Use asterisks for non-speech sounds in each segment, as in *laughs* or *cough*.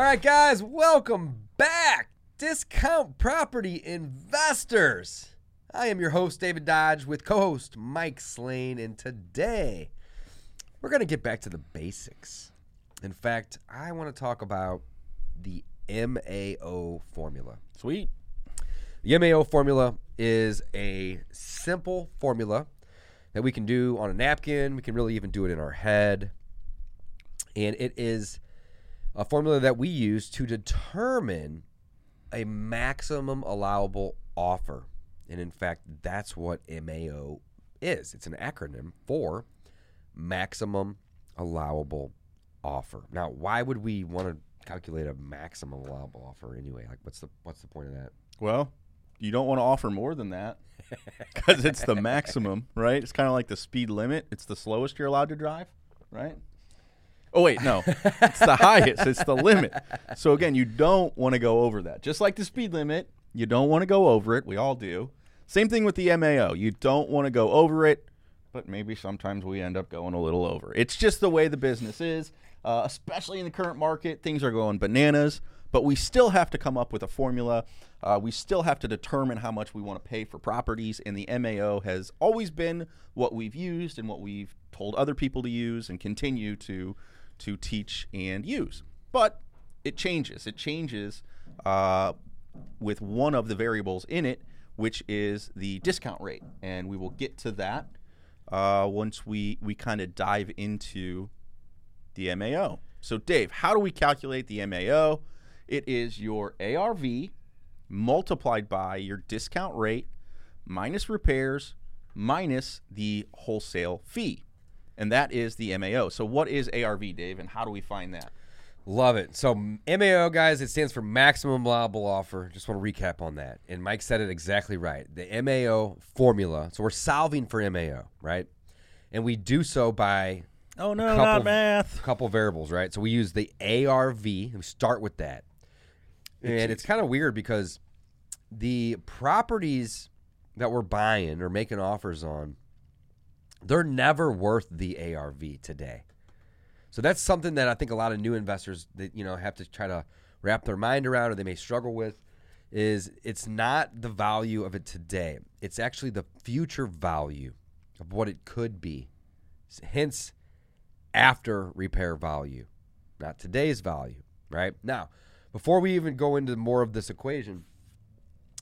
All right, guys, welcome back, Discount Property Investors. I am your host, David Dodge, with co host Mike Slane, and today we're going to get back to the basics. In fact, I want to talk about the MAO formula. Sweet. The MAO formula is a simple formula that we can do on a napkin. We can really even do it in our head. And it is a formula that we use to determine a maximum allowable offer. And in fact, that's what MAO is. It's an acronym for maximum allowable offer. Now, why would we want to calculate a maximum allowable offer anyway? Like what's the what's the point of that? Well, you don't want to offer more than that *laughs* because it's the maximum, right? It's kind of like the speed limit. It's the slowest you're allowed to drive, right? Oh wait, no, it's the highest. It's the limit. So again, you don't want to go over that. Just like the speed limit, you don't want to go over it. We all do. Same thing with the MAO. You don't want to go over it, but maybe sometimes we end up going a little over. It's just the way the business is, uh, especially in the current market. Things are going bananas, but we still have to come up with a formula. Uh, we still have to determine how much we want to pay for properties, and the MAO has always been what we've used and what we've told other people to use and continue to to teach and use. But it changes. It changes uh, with one of the variables in it, which is the discount rate, and we will get to that uh, once we we kind of dive into the MAO. So, Dave, how do we calculate the MAO? It is your ARV multiplied by your discount rate minus repairs minus the wholesale fee. And that is the MAO. So, what is ARV, Dave, and how do we find that? Love it. So MAO, guys, it stands for maximum allowable offer. Just want to recap on that. And Mike said it exactly right. The MAO formula. So we're solving for MAO, right? And we do so by Oh, no, couple, not math. couple variables, right? So we use the ARV. We start with that. And it's kind of weird because the properties that we're buying or making offers on, they're never worth the ARV today. So that's something that I think a lot of new investors that you know have to try to wrap their mind around or they may struggle with is it's not the value of it today. It's actually the future value of what it could be. Hence after repair value, not today's value, right? Now, before we even go into more of this equation,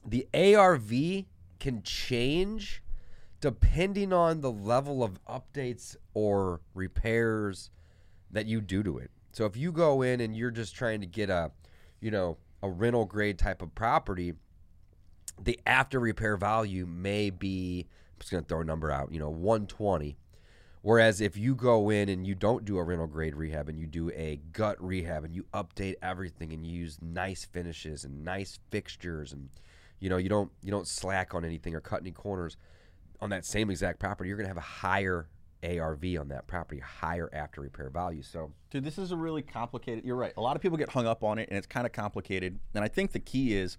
the ARV can change depending on the level of updates or repairs that you do to it. So if you go in and you're just trying to get a, you know, a rental grade type of property, the after repair value may be I'm just going to throw a number out, you know, 120. Whereas if you go in and you don't do a rental grade rehab and you do a gut rehab and you update everything and you use nice finishes and nice fixtures and you know, you don't you don't slack on anything or cut any corners on that same exact property, you're going to have a higher ARV on that property, higher after repair value. So, Dude, this is a really complicated. You're right. A lot of people get hung up on it, and it's kind of complicated. And I think the key is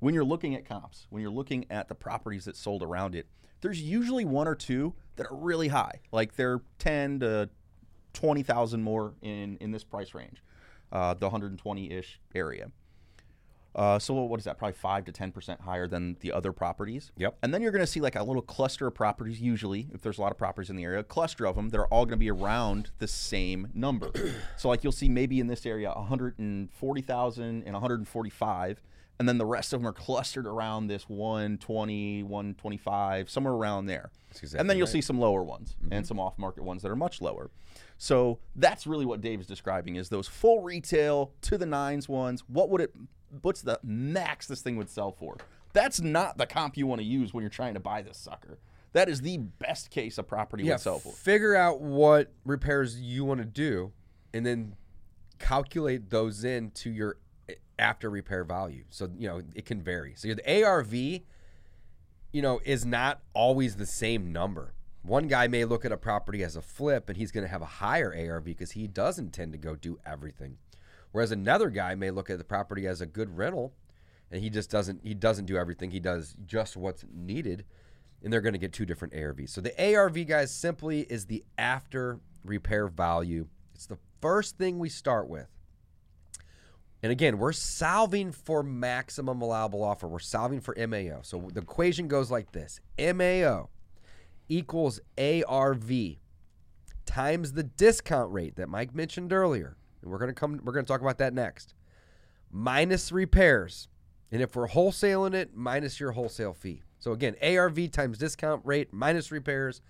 when you're looking at comps, when you're looking at the properties that sold around it, there's usually one or two that are really high, like they're ten to twenty thousand more in in this price range, uh, the 120 ish area. Uh, so what is that? Probably five to ten percent higher than the other properties. Yep. And then you're going to see like a little cluster of properties. Usually, if there's a lot of properties in the area, a cluster of them that are all going to be around the same number. *clears throat* so like you'll see maybe in this area 140,000 and 145, and then the rest of them are clustered around this 120, 125, somewhere around there. exactly and then you'll right. see some lower ones and some off-market ones that are much lower. So that's really what Dave is describing: is those full retail to the nines ones. What would it? What's the max this thing would sell for? That's not the comp you want to use when you're trying to buy this sucker. That is the best case a property yeah, would sell for. figure out what repairs you want to do and then calculate those into your eh, after repair value. So, you know, it can vary. So the ARV, you know, is not always the same number. One guy may look at a property as a flip and he's going to have a higher ARV because he does intend to go do everything. Whereas another guy may look at the property as a good rental and he just doesn't he doesn't do everything. He does just what's needed and they're going to get two different ARVs. So the ARV guys simply is the after repair value. It's the first thing we start with. And again, we're solving for maximum allowable offer. We're solving for MAO. So the equation goes like this MAO equals ARV times the discount rate that Mike mentioned earlier. And we're to come we're to talk about that next. Minus repairs. And if we're wholesaling it, minus your wholesale fee. So again, ARV times discount rate minus repairs.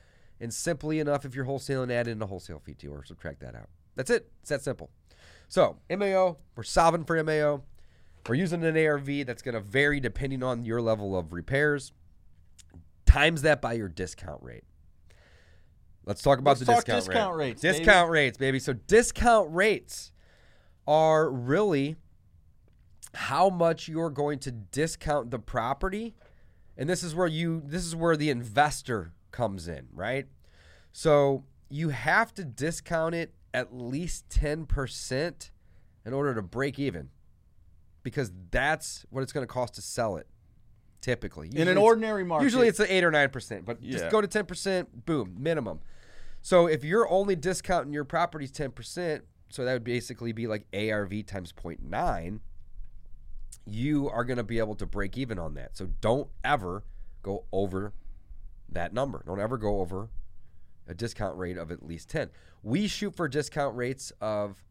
And simply enough, if you're wholesaling, add in a wholesale fee too, or subtract that out. That's it. It's that simple. So MAO, we're solving for MAO. We're using an ARV that's going to vary depending on your level of repairs. Times that by your discount rate. Let's talk about Let's the talk discount, discount rate. rates, baby. Discount rates, baby. So discount rates are really how much you're going to discount the property. And this is where you this is where the investor comes in, right? So you have to discount it at least 10% in order to break even. Because that's what it's going to cost to sell it. Typically. In an ordinary market, Usually it's an eight or nine percent, but just go to ten percent, boom, minimum. So if you're only discounting your properties ten percent, so that would basically be like ARV times 0.9, you are going to be able to break even on that. So don't ever go over that number. Don't ever go over a discount rate of at least 10. We shoot for discount rates of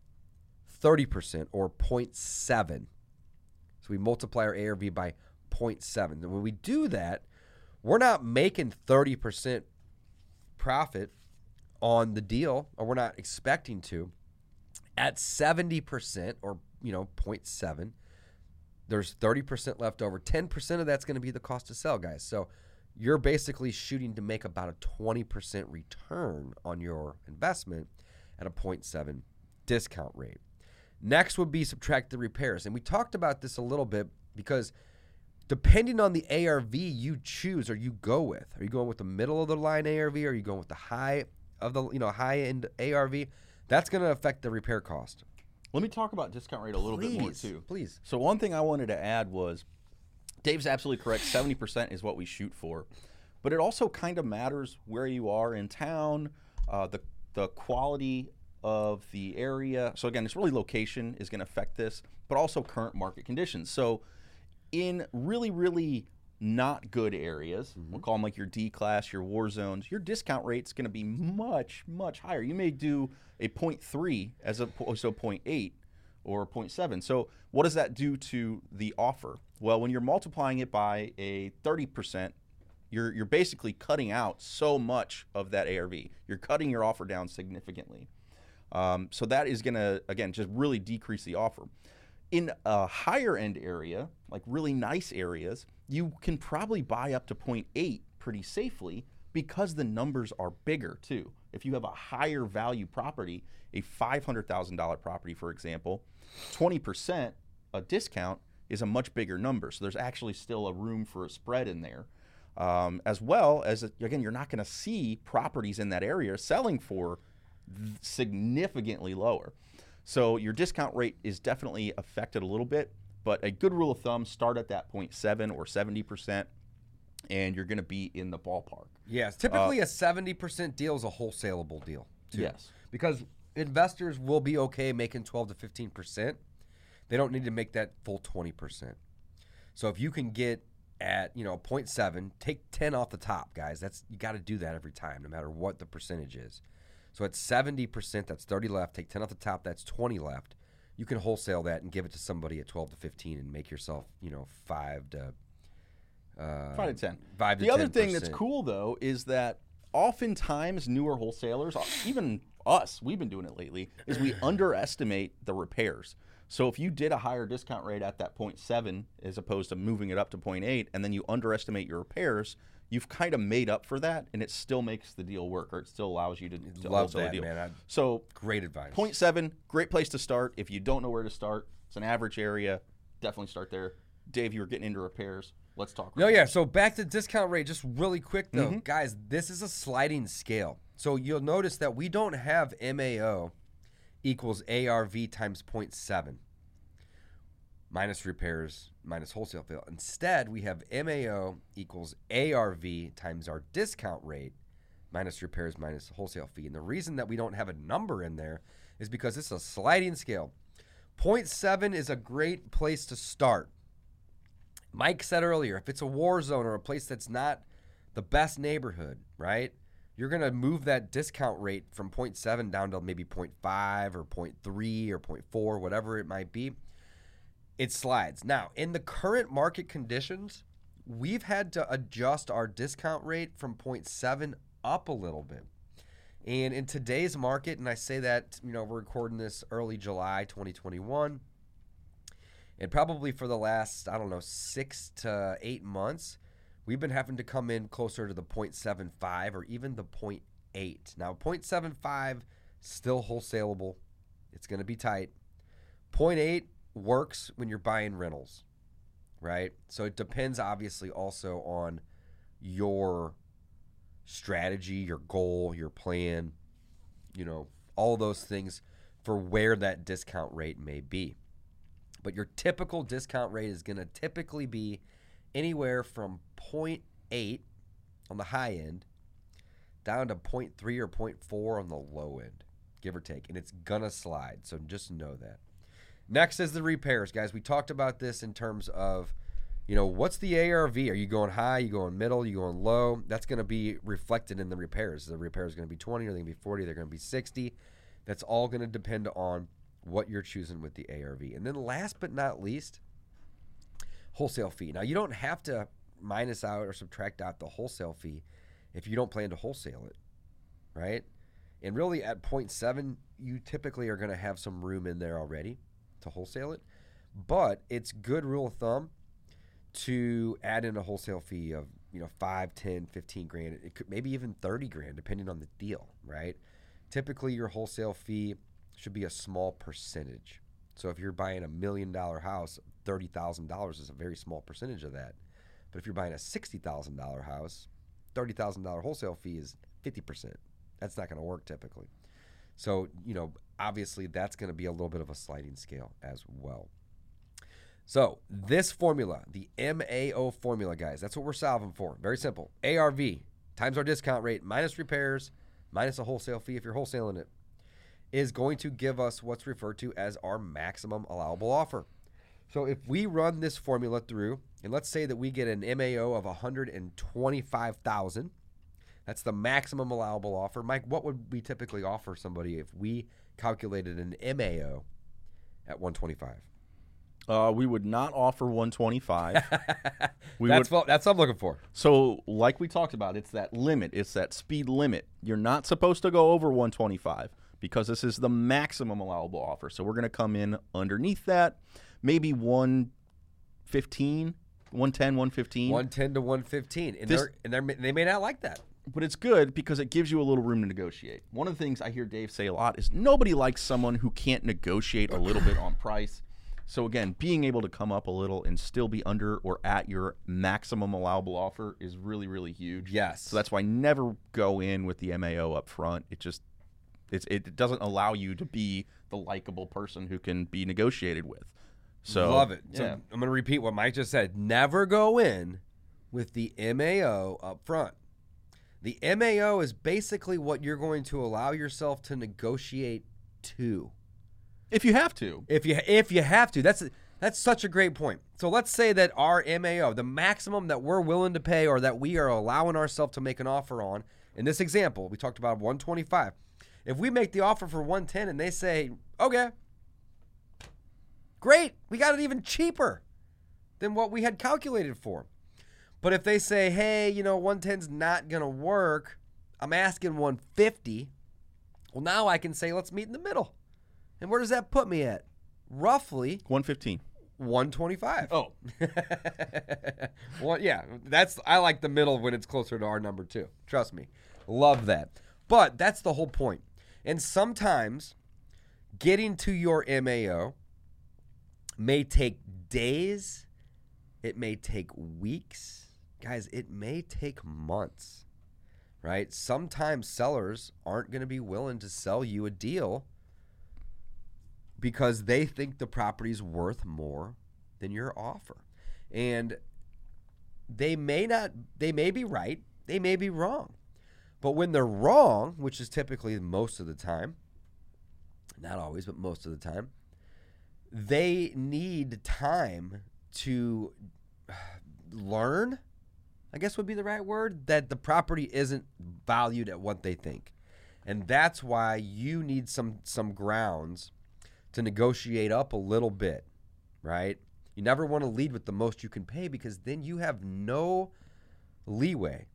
30% or 0.7. So we multiply our ARV by 0.7. And when we do that, we're not making 30% profit on the deal, or we're not expecting to. At 70% or, you know, 0.7, there's 30% left over. 10% of that's going to be the cost to sell, guys. So you're basically shooting to make about a 20% return on your investment at a 0.7 discount rate. Next would be subtract the repairs. And we talked about this a little bit because depending on the ARV you choose or you go with, are you going with the middle of the line ARV or are you going with the high of the you know high end ARV? That's going to affect the repair cost. Let me talk about discount rate a little bit more too. Please. So one thing I wanted to add was Dave's absolutely correct. 70% is what we shoot for. But it also kind of matters where you are in town, uh, the, the quality of the area. So again, it's really location is going to affect this, but also current market conditions. So in really, really not good areas, we'll call them like your D class, your war zones, your discount rate's going to be much, much higher. You may do a 0.3 as opposed to a 0.8 or 0.7. So what does that do to the offer? Well, when you're multiplying it by a 30%, you're you're basically cutting out so much of that ARV. You're cutting your offer down significantly. Um, so that is going to again just really decrease the offer. In a higher end area, like really nice areas, you can probably buy up to 0.8 pretty safely because the numbers are bigger too. If you have a higher value property, a $500,000 property, for example, 20% a discount is a much bigger number. So there's actually still a room for a spread in there. Um, as well as, again, you're not going to see properties in that area selling for significantly lower. So your discount rate is definitely affected a little bit, but a good rule of thumb start at that 0.7 or 70%, and you're going to be in the ballpark. Yes, uh, typically a 70% deal is a wholesalable deal. Too. Yes. Because investors will be okay making 12 to 15%. They don't need to make that full 20%. So if you can get at, you know, 0.7, take 10 off the top, guys. That's you got to do that every time no matter what the percentage is. So at 70%, that's 30 left. Take 10 off the top, that's 20 left. You can wholesale that and give it to somebody at 12 to 15 and make yourself, you know, 5 to uh, Five to ten. Five to the other thing that's cool though is that oftentimes newer wholesalers, uh, even us, we've been doing it lately, is we *clears throat* underestimate the repairs. So if you did a higher discount rate at that 0.7 as opposed to moving it up to 0.8, and then you underestimate your repairs, you've kind of made up for that, and it still makes the deal work, or it still allows you to, to Love that, deal. man. I- So Great advice. seven, great place to start. If you don't know where to start, it's an average area. definitely start there. Dave, you were getting into repairs. Let's talk. No, repairs. yeah. So back to discount rate, just really quick though, Mhm. guys. This is a sliding scale. So you'll notice that we don't have MAO equals ARV times 0.7 minus repairs minus wholesale fee. Instead, we have MAO equals ARV times our discount rate minus repairs minus wholesale fee. And the reason that we don't have a number in there is because it's a sliding scale. 0.7 is a great place to start. Mike said earlier, if it's a war zone or a place that's not the best neighborhood, right? You're going to move that discount rate from 0.7 down to maybe 0.5 or 0.3 or 0.4, whatever it might be. It slides. Now, in the current market conditions, we've had to adjust our discount rate from 0.7 up a little bit. And in today's market, and I say that, you know, we're recording this early July 2021 and probably for the last i don't know six to eight months we've been having to come in closer to the 0.75 or even the 0.8 now 0.75 still wholesalable it's going to be tight 0.8 works when you're buying rentals right so it depends obviously also on your strategy your goal your plan you know all those things for where that discount rate may be but your typical discount rate is going to typically be anywhere from 0.8 on the high end down to 0.3 or 0.4 on the low end, give or take. And it's going to slide. So just know that. Next is the repairs, guys. We talked about this in terms of, you know, what's the ARV? Are you going high? Are you going middle? Are you going low? That's going to be reflected in the repairs. The repairs are going to be 20, or they're going to be 40, they're going to be 60. That's all going to depend on what you're choosing with the ARV. And then last but not least, wholesale fee. Now you don't have to minus out or subtract out the wholesale fee if you don't plan to wholesale it, right? And really at 0.7, you typically are going to have some room in there already to wholesale it. But it's good rule of thumb to add in a wholesale fee of, you know, 5, 10, 15 grand. It could maybe even 30 grand depending on the deal, right? Typically your wholesale fee should be a small percentage. So if you're buying a million dollar house, thirty thousand dollars is a very small percentage of that. But if you're buying a sixty thousand dollar house, thirty thousand dollar wholesale fee is fifty percent. That's not going to work typically. So you know, obviously, that's going to be a little bit of a sliding scale as well. So this formula, the MAO formula, guys, that's what we're solving for. Very simple. ARV times our discount rate minus repairs minus a wholesale fee if you're wholesaling it is going to give us what's referred to as our maximum allowable offer. So if we run this formula through, and let's say that we get an MAO of 125,000, that's the maximum allowable offer. Mike, what would we typically offer somebody if we calculated an MAO at 125? Uh, we would not offer 125. *laughs* We that's would- what, that's what I'm looking for. So, like we talked about, it's that limit. It's that speed limit. You're not supposed to go over 125 because this is the maximum allowable offer. So, we're going to come in underneath that, maybe 115, 110, 115. 110 to 115, and This- they're and they're, they may not like that. But it's good because it gives you a little room to negotiate. One of the things I hear Dave say a lot is nobody likes someone who can't negotiate a little bit on price. So again, being able to come up a little and still be under or at your maximum allowable offer is really really huge. Yes. So that's why never go in with the MAO up front. It just it's, it doesn't allow you to be the likable person who can be negotiated with. So Love it. So Yeah. I'm going to repeat what Mike just said. Never go in with the MAO up front. The MAO is basically what you're going to allow yourself to negotiate to. if you have to, If you if you have to. That's that's such a great point. So let's say that our MAO, the maximum that we're willing to pay or that we are allowing ourselves to make an offer on, in this example, we talked about 125. If we make the offer for 110 and they say, "Okay, great, we got it even cheaper than what we had calculated for." But if they say, "Hey, you know, 110's not going to work. I'm asking 150." Well, now I can say, "Let's meet in the middle." And where does that put me at? Roughly 115. 125. Oh, *laughs* well, yeah, that's I like the middle when it's closer to our number two. Trust me, love that. But that's the whole point. And sometimes getting to your MAO may take days, it may take weeks. Guys, it may take months, right? Sometimes sellers aren't going to be willing to sell you a deal because they think the property's worth more than your offer. And they may not, they may be right, they may be wrong. But when they're wrong, which is typically most of the time, not always, but most of the time, they need time to *sighs* learn, I guess would be the right word, that the property isn't valued at what they think. And that's why you need some some grounds to negotiate up a little bit, right? You never want to lead with the most you can pay because then you have no leeway.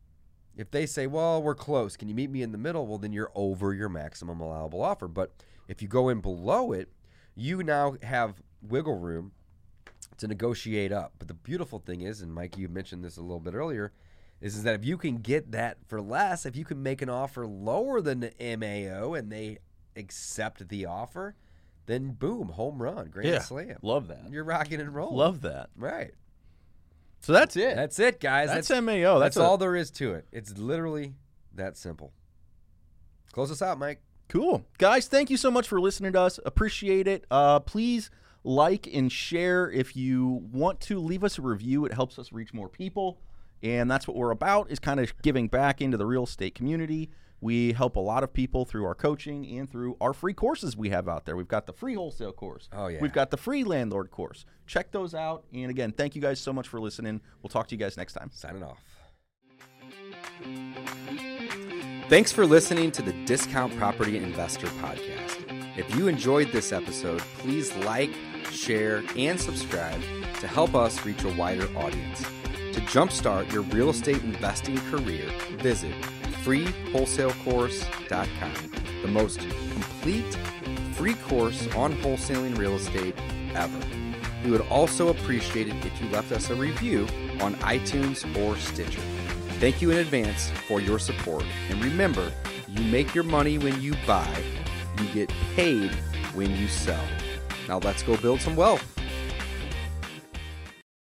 If they say, "Well, we're close. Can you meet me in the middle?" Well, then you're over your maximum allowable offer. But if you go in below it, you now have wiggle room to negotiate up. But the beautiful thing is, and Mike, you mentioned this a little bit earlier, is, is that if you can get that for less, if you can make an offer lower than the MAO and they accept the offer, then boom, home run, grand Yeah. slam. Love that. You're rocking and rolling. Love that. Right. So that's it. That's it, guys. That's, That's, MAO. that's That's, all there is to it. It's literally that simple. Close us out, Mike. Cool. Guys, thank you so much for listening to us. Appreciate it. Uh, please like and share if you want to leave us a review. It helps us reach more people. And that's what we're about is kind of giving back into the real estate community. We help a lot of people through our coaching and through our free courses we have out there. We've got the free wholesale course. Oh, yeah. We've got the free landlord course. Check those out. And again, thank you guys so much for listening. We'll talk to you guys next time. Signing off. Thanks for listening to the Discount Property Investor Podcast. If you enjoyed this episode, please like, share, and subscribe to help us reach a wider audience. To jumpstart your real estate investing career, visit freewholesalecourse.com, the most complete free course on wholesaling real estate ever. We would also appreciate it if you left us a review on iTunes or Stitcher. Thank you in advance for your support. And remember, you make your money when you buy, you get paid when you sell. Now let's go build some wealth.